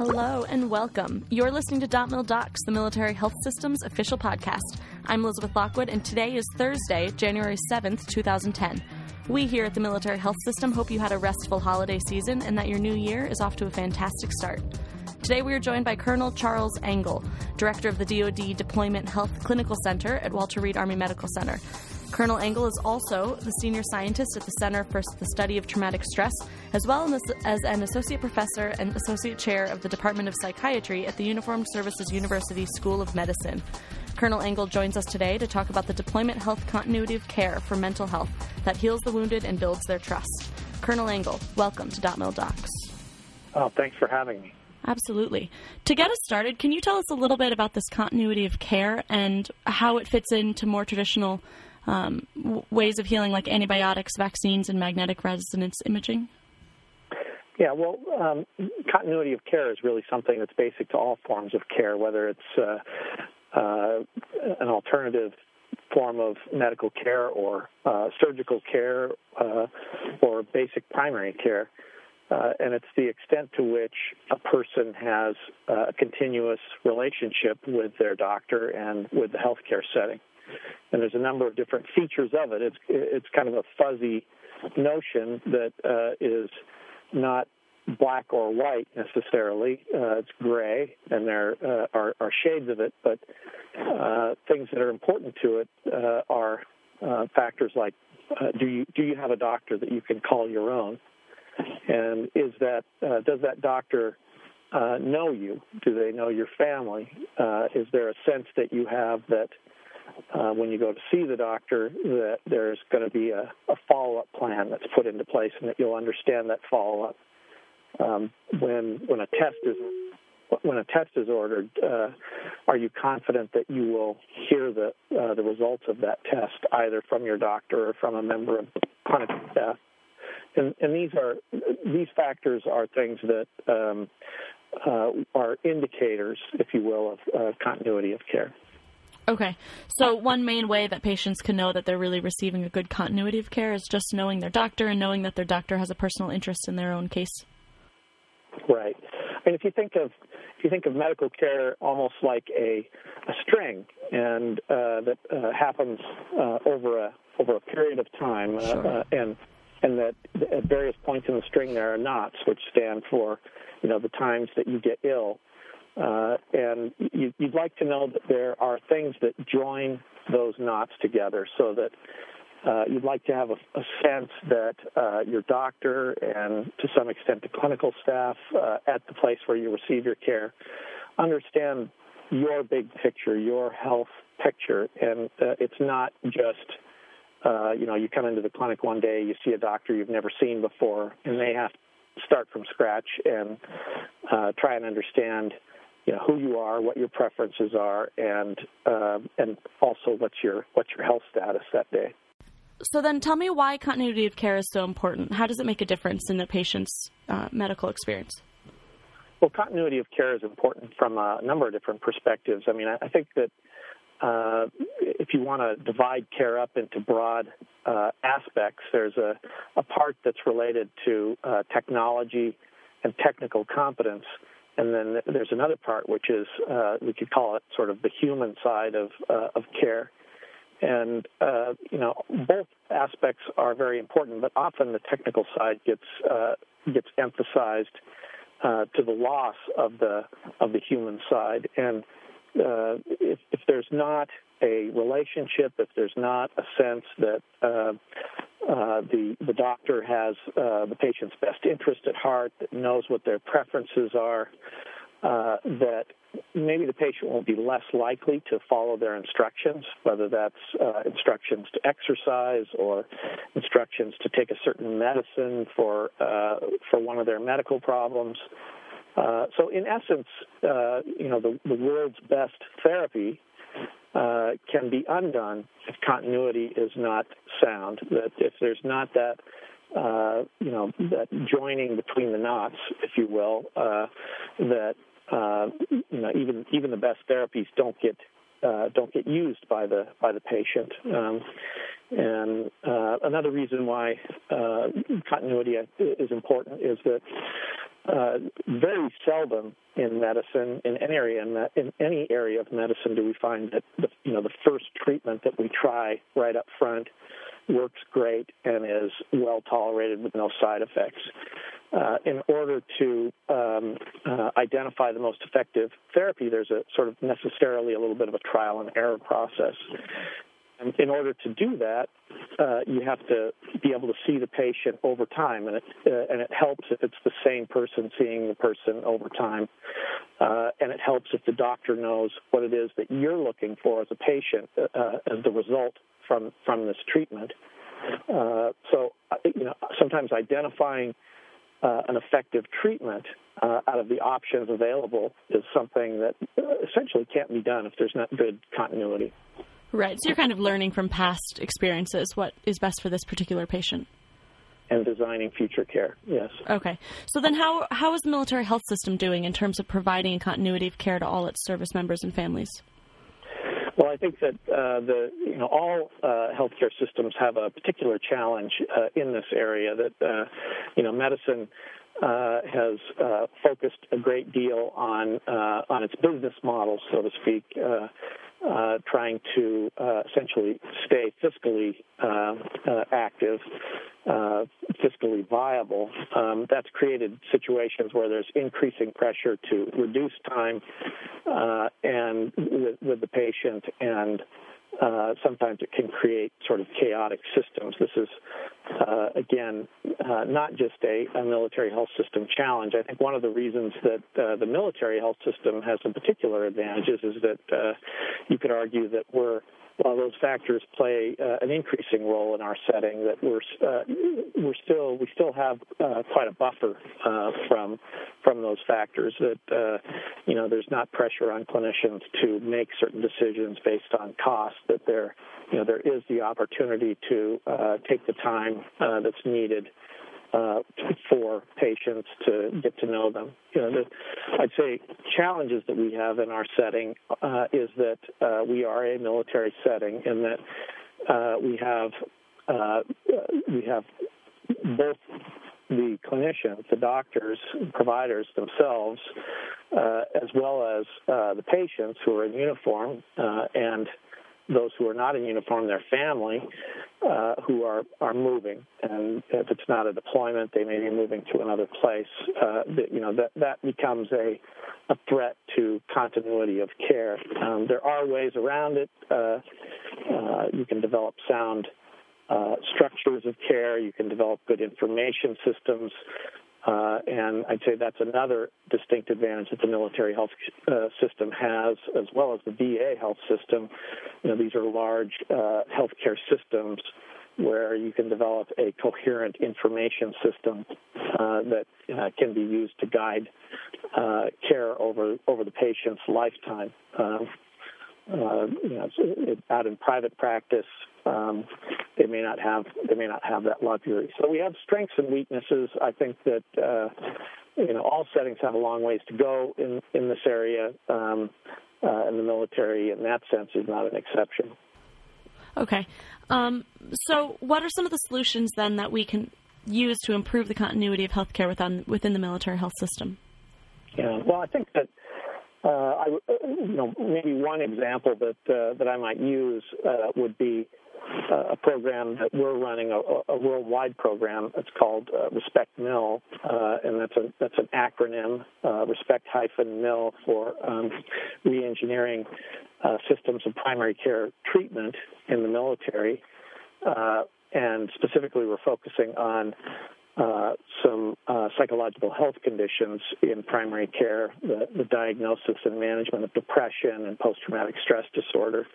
Hello and welcome. You're listening to Dot Mil Docs, the Military Health System's official podcast. I'm Elizabeth Lockwood, and today is Thursday, January 7th, 2010. We here at the Military Health System hope you had a restful holiday season and that your new year is off to a fantastic start. Today we are joined by Colonel Charles Engel, Director of the DoD Deployment Health Clinical Center at Walter Reed Army Medical Center. Colonel Engel is also the senior scientist at the Center for the Study of Traumatic Stress, as well as an associate professor and associate chair of the Department of Psychiatry at the Uniformed Services University School of Medicine. Colonel Engel joins us today to talk about the deployment health continuity of care for mental health that heals the wounded and builds their trust. Colonel Engel, welcome to Dot Docs. Oh, thanks for having me. Absolutely. To get us started, can you tell us a little bit about this continuity of care and how it fits into more traditional um, w- ways of healing like antibiotics, vaccines, and magnetic resonance imaging? Yeah, well, um, continuity of care is really something that's basic to all forms of care, whether it's uh, uh, an alternative form of medical care or uh, surgical care uh, or basic primary care. Uh, and it's the extent to which a person has uh, a continuous relationship with their doctor and with the healthcare setting and there's a number of different features of it. It's it's kind of a fuzzy notion that uh, is not black or white necessarily. Uh, it's gray, and there uh, are, are, shades of it. But uh, things that are important to it uh, are uh, factors like do you do you have a doctor that you can call your own, and is that does that doctor know you? Do they know your family? is there a sense that you have that uh, when you go to see the doctor that there's going to be a, a follow-up plan that's put into place and that you'll understand that follow-up. Um, when when a test is when a test is ordered, uh, are you confident that you will hear the uh, the results of that test either from your doctor or from a member of the clinical staff? And, and these are these factors are things that um, uh, are indicators, if you will, of continuity of care. Okay. So, one main way that patients can know that they're really receiving a good continuity of care is just knowing their doctor and knowing that their doctor has a personal interest in their own case. Right. I mean, if you think of if you think of medical care almost like a a string, and uh, that uh, happens uh, over a over a period of time, uh, sure. Uh, and and that at various points in the string there are knots, which stand for, you know, the times that you get ill. Uh, and you, would like to know that there are things that join those knots together so that uh, you'd like to have a, a sense that uh, your doctor and to some extent the clinical staff uh, at the place where you receive your care understand your big picture, your health picture, and uh, it's not just uh, you know you come into the clinic one day, you see a doctor you've never seen before, and they have to start from scratch and try and understand you know who you are, what your preferences are, and uh, and also what's your what's your health status that day. So then, tell me why continuity of care is so important. How does it make a difference in the patient's uh, medical experience? Well, continuity of care is important from a number of different perspectives. I mean, I, I think that uh, if you want to divide care up into broad uh, aspects, there's a, a part that's related to uh, technology and technical competence and then there's another part which is uh, we could call it sort of the human side of uh, of care. And uh, you know, both aspects are very important, but often the technical side gets uh, gets emphasized uh, to the loss of the of the human side. And uh, if, if there's not a relationship, if there's not a sense that uh, the the doctor has uh, the patient's best interest at heart, that knows what their preferences are, uh, that maybe the patient will be less likely to follow their instructions, whether that's uh, instructions to exercise or instructions to take a certain medicine for uh, for one of their medical problems. So, in essence, you know, the, the world's best therapy uh, can be undone if continuity is not sound. That if there's not that, uh, you know, that joining between the knots, if you will, uh, that uh, you know, even even the best therapies don't get uh, don't get used by the by the patient. Um, and uh, another reason why uh, continuity is important is that uh, very seldom in medicine, in any area in, in, any area of medicine, do we find that the, you know the first treatment that we try right up front works great and is well tolerated with no side effects. Uh, in order to um, uh, identify the most effective therapy, there's a sort of necessarily a little bit of a trial and error process. In order to do that, uh, you have to be able to see the patient over time, and it uh, and it helps if it's the same person seeing the person over time, uh, and it helps if the doctor knows what it is that you're looking for as a patient uh, as the result from from this treatment. Uh, so, uh, you know, sometimes identifying an effective treatment out of the options available is something that essentially can't be done if there's not good continuity. Right. So you're kind of learning from past experiences what is best for this particular patient. And designing future care, yes. Okay. So then, how how is the military health system doing in terms of providing a continuity of care to all its service members and families? Well, I think that uh, the you know all uh, healthcare systems have a particular challenge uh, in this area. That uh, you know medicine uh, has uh, focused a great deal on uh, on its business model, so to speak, uh, trying to uh, essentially stay fiscally uh, uh active, uh, fiscally viable. Um, that's created situations where there's increasing pressure to reduce time uh, and with, with, the patient and uh, sometimes it can create sort of chaotic systems. This is, uh, again, uh, not just a, a, military health system challenge. I think one of the reasons that uh, the military health system has some particular advantages is that uh, you could argue that we're while those factors play uh, an increasing role in our setting, that we're uh, we're still we still have uh, quite a buffer uh, from from those factors. That uh, you know there's not pressure on clinicians to make certain decisions based on cost. That there you know there is the opportunity to uh, take the time that's needed uh, for patients to get to know them. You know, the, I'd say challenges that we have in our setting uh, is that uh, we are a military setting, and that uh, we have uh, we have both the clinicians, the doctors, providers themselves, uh, as well as the patients who are in uniform and those who are not in uniform, their family, uh, who are, are moving. And if it's not a deployment, they may be moving to another place. Uh, that, you know, that, that becomes a, a threat to continuity of care. Um, there are ways around it. Uh, uh you can develop sound uh, structures of care. You can develop good information systems. Uh, and I'd say that's another distinct advantage that the military health uh, system has, as well as the VA health system. You know, these are large uh, healthcare systems where you can develop a coherent information system uh, that uh, can be used to guide uh, care over over the patient's lifetime. Um, uh, you know, it, out in private practice, um, they may not have they may not have that luxury. So we have strengths and weaknesses. I think that uh, you know all settings have a long ways to go in in this area, um, uh, and the military, in that sense, is not an exception. Okay, um, so what are some of the solutions then that we can use to improve the continuity of healthcare within within the military health system? Yeah, well, I think that uh, I, you know, maybe one example that uh, that I might use uh, would be uh, a program that we're running, a, a worldwide program. It's called uh, Respect Mil, uh, and that's a that's an acronym, Respect hyphen Mil for um, reengineering systems of primary care treatment in the military. and specifically, we're focusing on uh, some uh, psychological health conditions in primary care, the, the, diagnosis and management of depression and post traumatic stress disorder,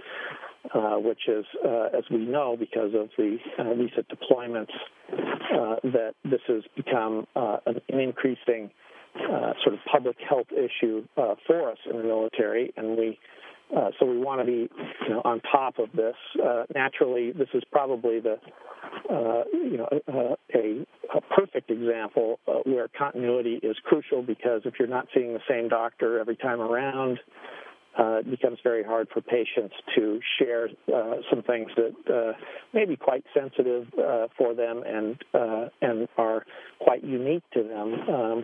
uh, which is, uh, as we know, because of the uh, recent deployments, that this has become an, an, increasing sort of public health issue for us in the military, and we uh, so we want to be, you know, on top of this. Uh, naturally, this is probably the, uh, you know, uh, a, a, perfect example where continuity is crucial because if you're not seeing the same doctor every time around, uh, it becomes very hard for patients to share some things that may be quite sensitive for them and and are quite unique to them. Um,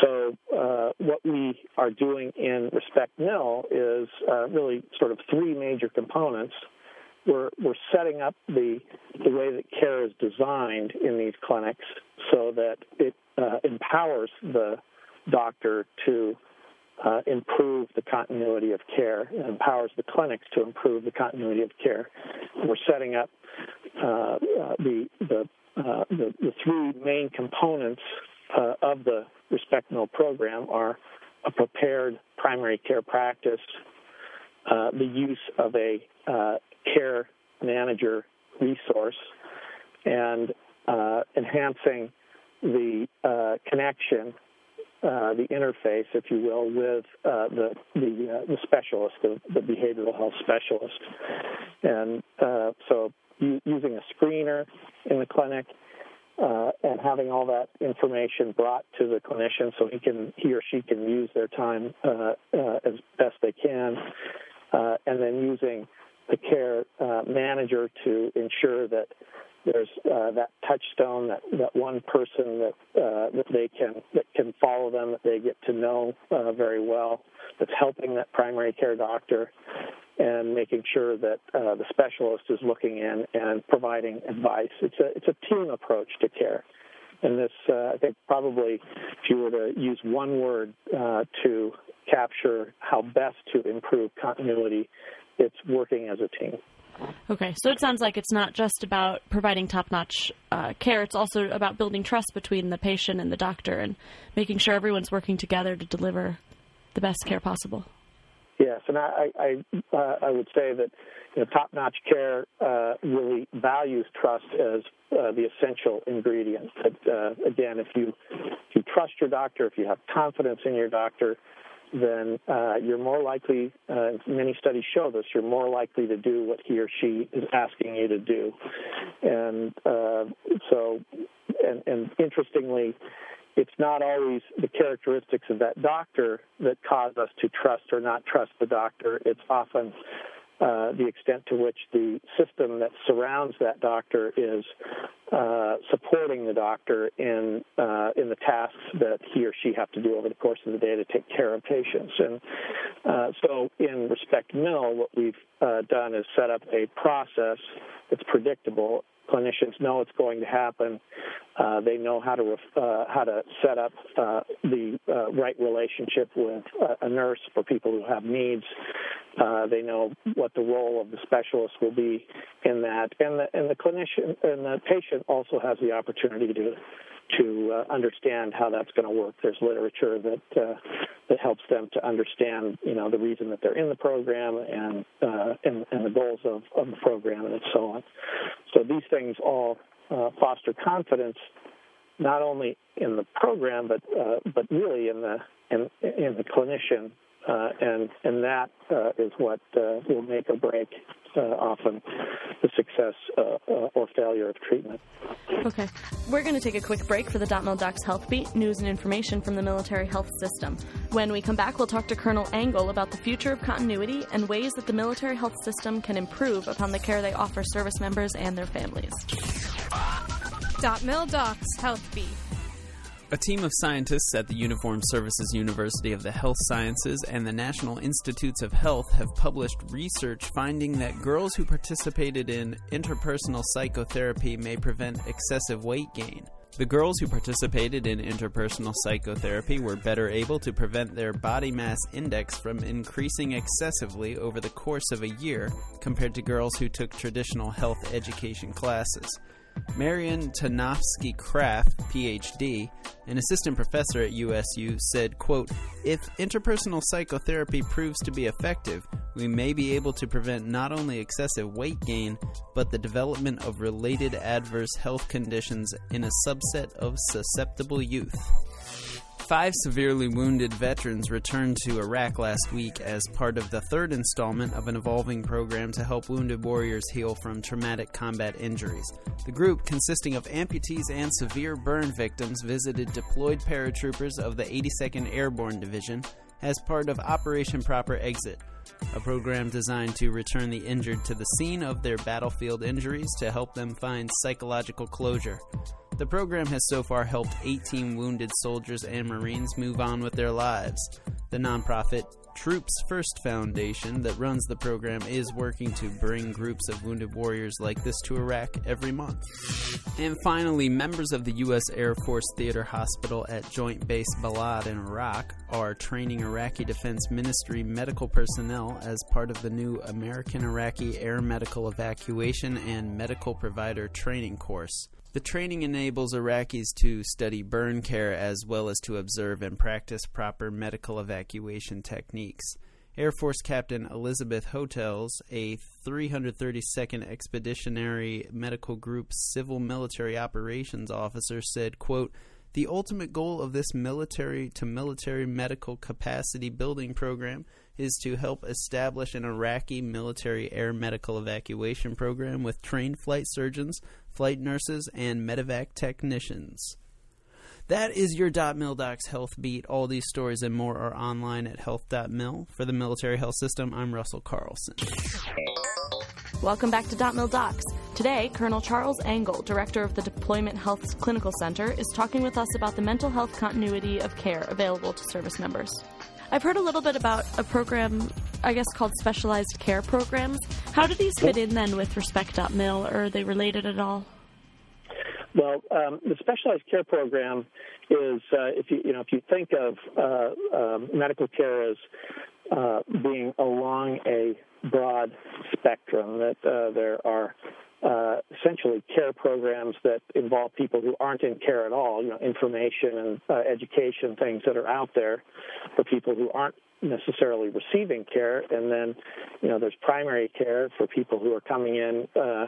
so uh, what we are doing in Respect Mil is really sort of three major components. We're, we're setting up the the way that care is designed in these clinics so that it empowers the doctor to uh, improve the continuity of care and empowers the clinics to improve the continuity of care. We're setting up uh, uh, the, the, uh, the, the, three main components uh, of the Respect Mil program are a prepared primary care practice, uh, the use of a care manager resource, and enhancing the connection uh, the interface, if you will, with uh, the the, uh, the specialist, the, the, behavioral health specialist, and uh, so using a screener in the clinic uh, and having all that information brought to the clinician so he can he or she can use their time uh, uh, as best they can, uh, and then using the care manager to ensure that there's uh, that touchstone, that, that one person that uh, that they can that can follow them, that they get to know uh, very well, that's helping that primary care doctor, and making sure that uh, the specialist is looking in and providing advice. It's a it's a team approach to care. And this, uh, I think, probably, if you were to use one word uh, to capture how best to improve continuity, it's working as a team. Okay, so it sounds like it's not just about providing top notch uh, care, it's also about building trust between the patient and the doctor and making sure everyone's working together to deliver the best care possible. Yes, and I, I, uh, I would say that you know, top notch care uh, really values trust as uh, the essential ingredient. But, uh, again, if you, if you trust your doctor, if you have confidence in your doctor, then uh, you're more likely, uh, many studies show this, you're more likely to do what he or she is asking you to do. And uh, so, and, and interestingly, it's not always the characteristics of that doctor that cause us to trust or not trust the doctor. It's often uh, the extent to which the system that surrounds that doctor is uh, supporting the doctor in uh, in the tasks that he or she have to do over the course of the day to take care of patients. And uh, so, in Respect Mil, what we've uh, done is set up a process that's predictable clinicians know it's going to happen. Uh, they know how to ref- uh, how to set up uh, the uh, right relationship with a nurse for people who have needs. Uh, they know what the role of the specialist will be in that, and the and the clinician and the patient also has the opportunity to to uh, understand how that's going to work. There's literature that uh, that helps them to understand, you know, the reason that they're in the program and uh, and, and, the goals of, of the program and so on. So these things all uh, foster confidence, not only in the program but uh, but really in the in, in the clinician uh, and and that is what will make or break often the success uh, uh, or failure of treatment. Okay, we're going to take a quick break for the Dot Mil Docs Health Beat, news and information from the military health system. When we come back, we'll talk to Colonel Engel about the future of continuity and ways that the military health system can improve upon the care they offer service members and their families. Dot Mil Docs Health Beat. A team of scientists at the Uniformed Services University of the Health Sciences and the National Institutes of Health have published research finding that girls who participated in interpersonal psychotherapy may prevent excessive weight gain. The girls who participated in interpersonal psychotherapy were better able to prevent their body mass index from increasing excessively over the course of a year compared to girls who took traditional health education classes. Marian Tanofsky Kraff, PhD, an assistant professor at USU, said, quote, If interpersonal psychotherapy proves to be effective, we may be able to prevent not only excessive weight gain, but the development of related adverse health conditions in a subset of susceptible youth. Five severely wounded veterans returned to Iraq last week as part of the third installment of an evolving program to help wounded warriors heal from traumatic combat injuries. The group, consisting of amputees and severe burn victims, visited deployed paratroopers of the 82nd Airborne Division as part of Operation Proper Exit, a program designed to return the injured to the scene of their battlefield injuries to help them find psychological closure. The program has so far helped 18 wounded soldiers and Marines move on with their lives. The nonprofit Troops First Foundation that runs the program is working to bring groups of wounded warriors like this to Iraq every month. And finally, members of the U.S. Air Force Theater Hospital at Joint Base Balad in Iraq are training Iraqi Defense Ministry medical personnel as part of the new American Iraqi Air Medical Evacuation and Medical Provider Training course. The training enables Iraqis to study burn care as well as to observe and practice proper medical evacuation techniques. Air Force Captain Elizabeth Hotels, a 332nd Expeditionary Medical Group Civil Military Operations officer, said, quote, the ultimate goal of this military to military medical capacity building program is to help establish an Iraqi military air medical evacuation program with trained flight surgeons, flight nurses, and medevac technicians. That is your .mil Docs Health Beat. All these stories and more are online at health.mil. For the Military Health System, I'm Russell Carlson. Welcome back to .mil Docs. Today, Colonel Charles Engel, director of the Deployment Health Clinical Center, is talking with us about the mental health continuity of care available to service members. I've heard a little bit about a program, I guess, called Specialized Care Programs. How do these fit in then with Respect.mil, or are they related at all? Well, um, the specialized care program is uh, if you you know if you think of uh, uh, medical care as uh, being along a broad spectrum, that uh, there are uh, essentially care programs that involve people who aren't in care at all, you know, information and uh, education things that are out there for people who aren't necessarily receiving care. And then, you know, there's primary care for people who are coming in uh,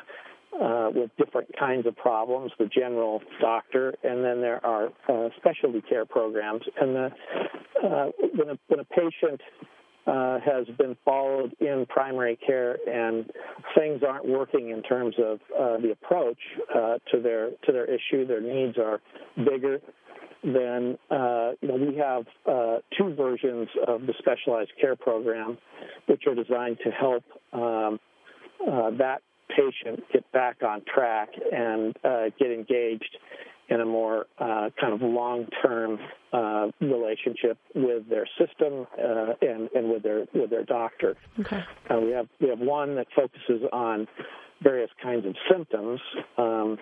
uh, with different kinds of problems, the general doctor, and then there are uh, specialty care programs. And the, uh, when, a, when a patient uh, has been followed in primary care, and things aren't working in terms of uh, the approach uh, to their to their issue. Their needs are bigger. Then uh, you know we have uh, two versions of the specialized care program, which are designed to help um, uh, that patient get back on track and get engaged in a more uh, kind of long-term uh, relationship with their system uh, and, and with their with their doctor. Okay. Uh, we have we have one that focuses on various kinds of symptoms. Um,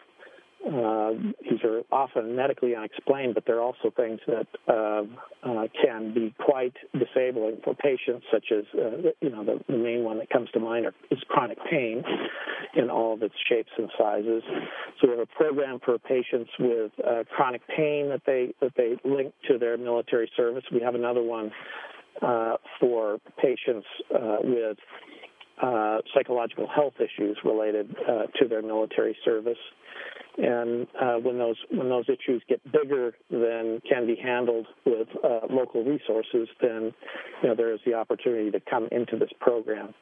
uh, these are often medically unexplained, but they're also things that uh, uh, can be quite disabling for patients, such as, uh, you know, the, the, main one that comes to mind is chronic pain in all of its shapes and sizes. So we have a program for patients with uh, chronic pain that they that they link to their military service. We have another one uh, for patients with psychological health issues related to their military service. And uh, when those when those issues get bigger than can be handled with uh, local resources, then you know there is the opportunity to come into this program.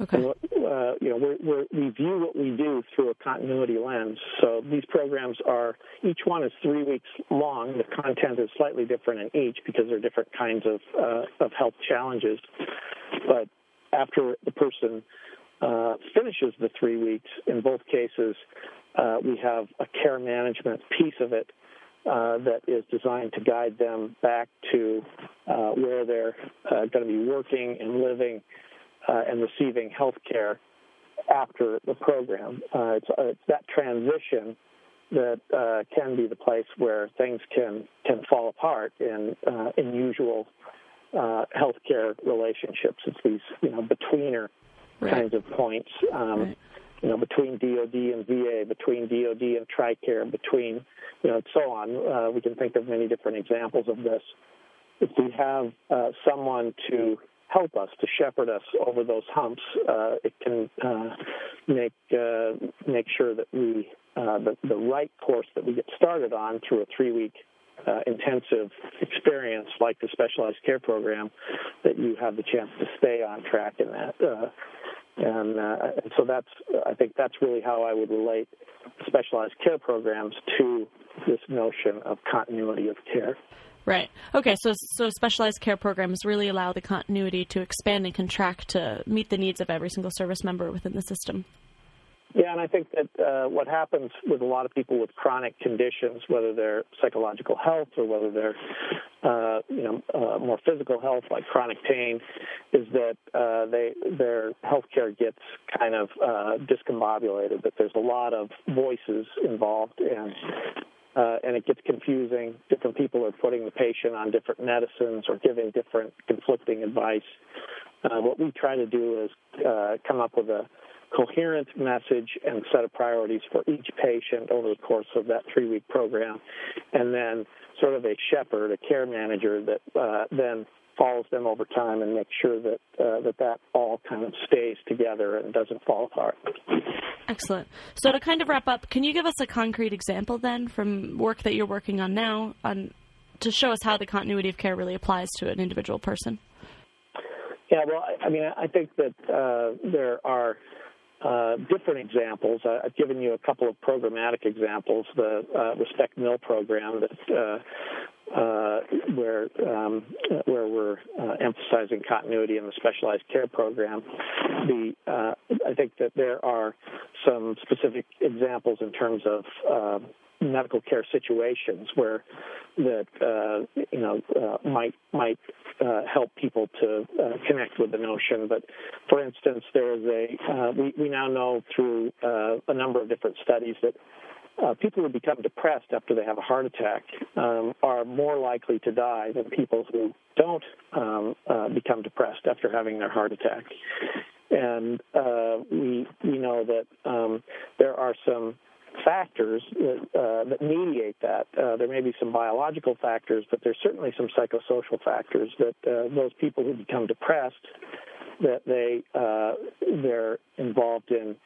Okay. And, uh, you know, we're, we're, we view what we do through a continuity lens. So these programs are each one is three weeks long. The content is slightly different in each because there are different kinds of uh, of health challenges. But after the person uh, finishes the three weeks, in both cases, uh, we have a care management piece of it uh, that is designed to guide them back to uh, where they're uh, going to be working and living uh, and receiving health care after the program. Uh, it's, it's, that transition that can be the place where things can can fall apart in in usual healthcare relationships. It's these you know betweener right. kinds of points. Um, right you know, between DoD and VA, between DoD and TRICARE, between, you know, and so on. Uh, we can think of many different examples of this. If we have uh, someone to help us, to shepherd us over those humps, uh, it can uh, make uh, make sure that we uh, the, the right course that we get started on through a three week uh, intensive experience like the specialized care program that you have the chance to stay on track in that. Uh, and, uh, and so that's, I think that's really how I would relate specialized care programs to this notion of continuity of care. Right. Okay. So, so specialized care programs really allow the continuity to expand and contract to meet the needs of every single service member within the system. Yeah, and I think that uh, what happens with a lot of people with chronic conditions, whether they're psychological health or whether they're, uh, you know, uh, more physical health like chronic pain, is that uh, they their health care gets kind of uh, discombobulated. That there's a lot of voices involved, and uh, and it gets confusing. Different people are putting the patient on different medicines or giving different conflicting advice. Uh, what we try to do is uh, come up with a coherent message and set of priorities for each patient over the course of that three week program, and then sort of a shepherd, a care manager that uh, then follows them over time and makes sure that uh, that that all kind of stays together and doesn't fall apart. Excellent. So to kind of wrap up, can you give us a concrete example then from work that you're working on now on to show us how the continuity of care really applies to an individual person? Yeah, well, I, I mean, I think that uh, there are uh, different examples. I've given you a couple of programmatic examples. The uh, Respect Mil program that uh, uh, where um, where we're emphasizing continuity in the specialized care program. The I think that there are some specific examples in terms of medical care situations where that uh, you know uh, might might uh, help people to uh, connect with the notion. But for instance, there is a uh, we we now know through uh, a number of different studies that. people who become depressed after they have a heart attack um, are more likely to die than people who don't um, become depressed after having their heart attack. And we we know that um, there are some factors that, uh, that mediate that. Uh, there may be some biological factors, but there's certainly some psychosocial factors that uh, those people who become depressed that they uh, they're involved in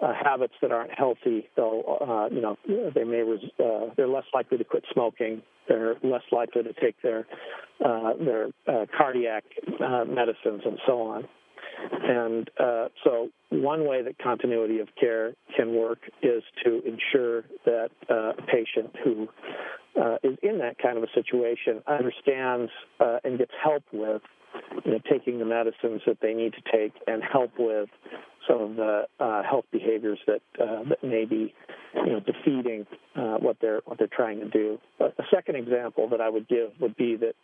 uh, habits that aren't healthy. They'll uh, you know they may res- uh, they're less likely to quit smoking. They're less likely to take their uh, their cardiac uh, medicines and so on. And uh, so, one way that continuity of care can work is to ensure that uh, a patient who uh, is in that kind of a situation understands uh, and gets help with you know, taking the medicines that they need to take and help with some of the uh, health behaviors that uh, that may be you know defeating uh, what they're what they're trying to do. A, second example that I would give would be that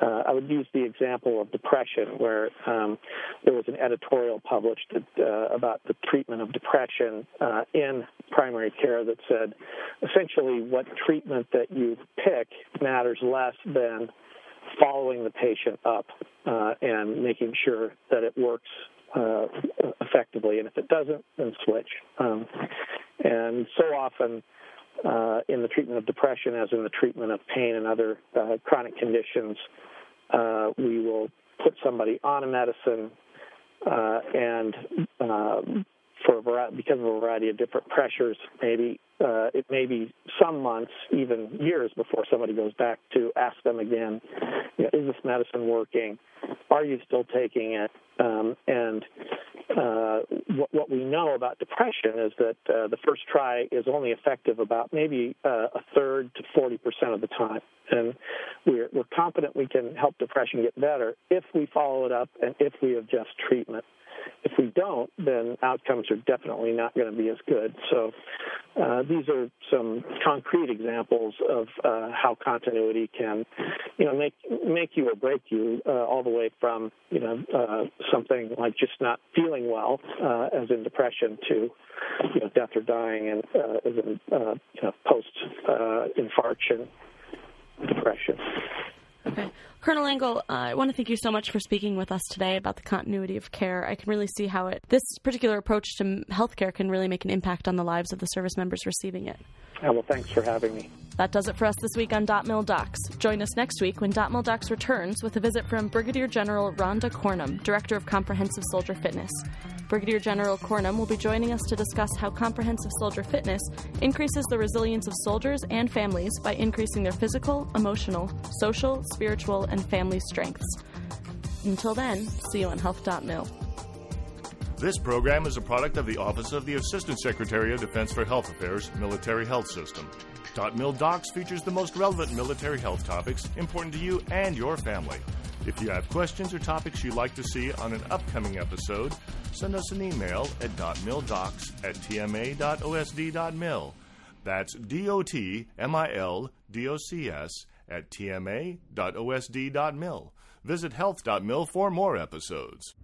uh, I would use the example of depression, where um, there was an editorial published that, uh, about the treatment of depression uh, in primary care that said essentially what treatment that you pick matters less than following the patient up uh, and making sure that it works uh, effectively. And if it doesn't, then switch. Um, and so often, uh, in the treatment of depression, as in the treatment of pain and other uh, chronic conditions, uh, we will put somebody on a medicine uh, and for a variety, because of a variety of different pressures, maybe uh, it may be some months, even years before somebody goes back to ask them again, you know, is this medicine working? Are you still taking it? Um, and uh, what, what, we know about depression is that uh, the first try is only effective about maybe uh, a third to 40% of the time. And we're, we're confident we can help depression get better if we follow it up and if we adjust treatment. If we don't, then outcomes are definitely not going to be as good. So uh, these are some concrete examples of uh, how continuity can, you know, make make you or break you, uh, all the way from you know uh, something like just not feeling well, uh, as in depression, to you know death or dying, and uh, as in you know post infarction depression. Okay. Colonel Engel, uh, I want to thank you so much for speaking with us today about the continuity of care. I can really see how it this particular approach to healthcare can really make an impact on the lives of the service members receiving it. Yeah, well, thanks for having me. That does it for us this week on Dot Mil Docs. Join us next week when Dot Mil Docs returns with a visit from Brigadier General Rhonda Cornum, Director of Comprehensive Soldier Fitness. Brigadier General Cornum will be joining us to discuss how comprehensive soldier fitness increases the resilience of soldiers and families by increasing their physical, emotional, social, spiritual, and family strengths. Until then, see you on health.mil. This program is a product of the Office of the Assistant Secretary of Defense for Health Affairs, Military Health System. Mil Docs features the most relevant military health topics important to you and your family. If you have questions or topics you'd like to see on an upcoming episode, send us an email at .mildocs at tma.osd.mil. That's D-O-T-M-I-L-D-O-C-S at tma.osd.mil. Visit health.mil for more episodes.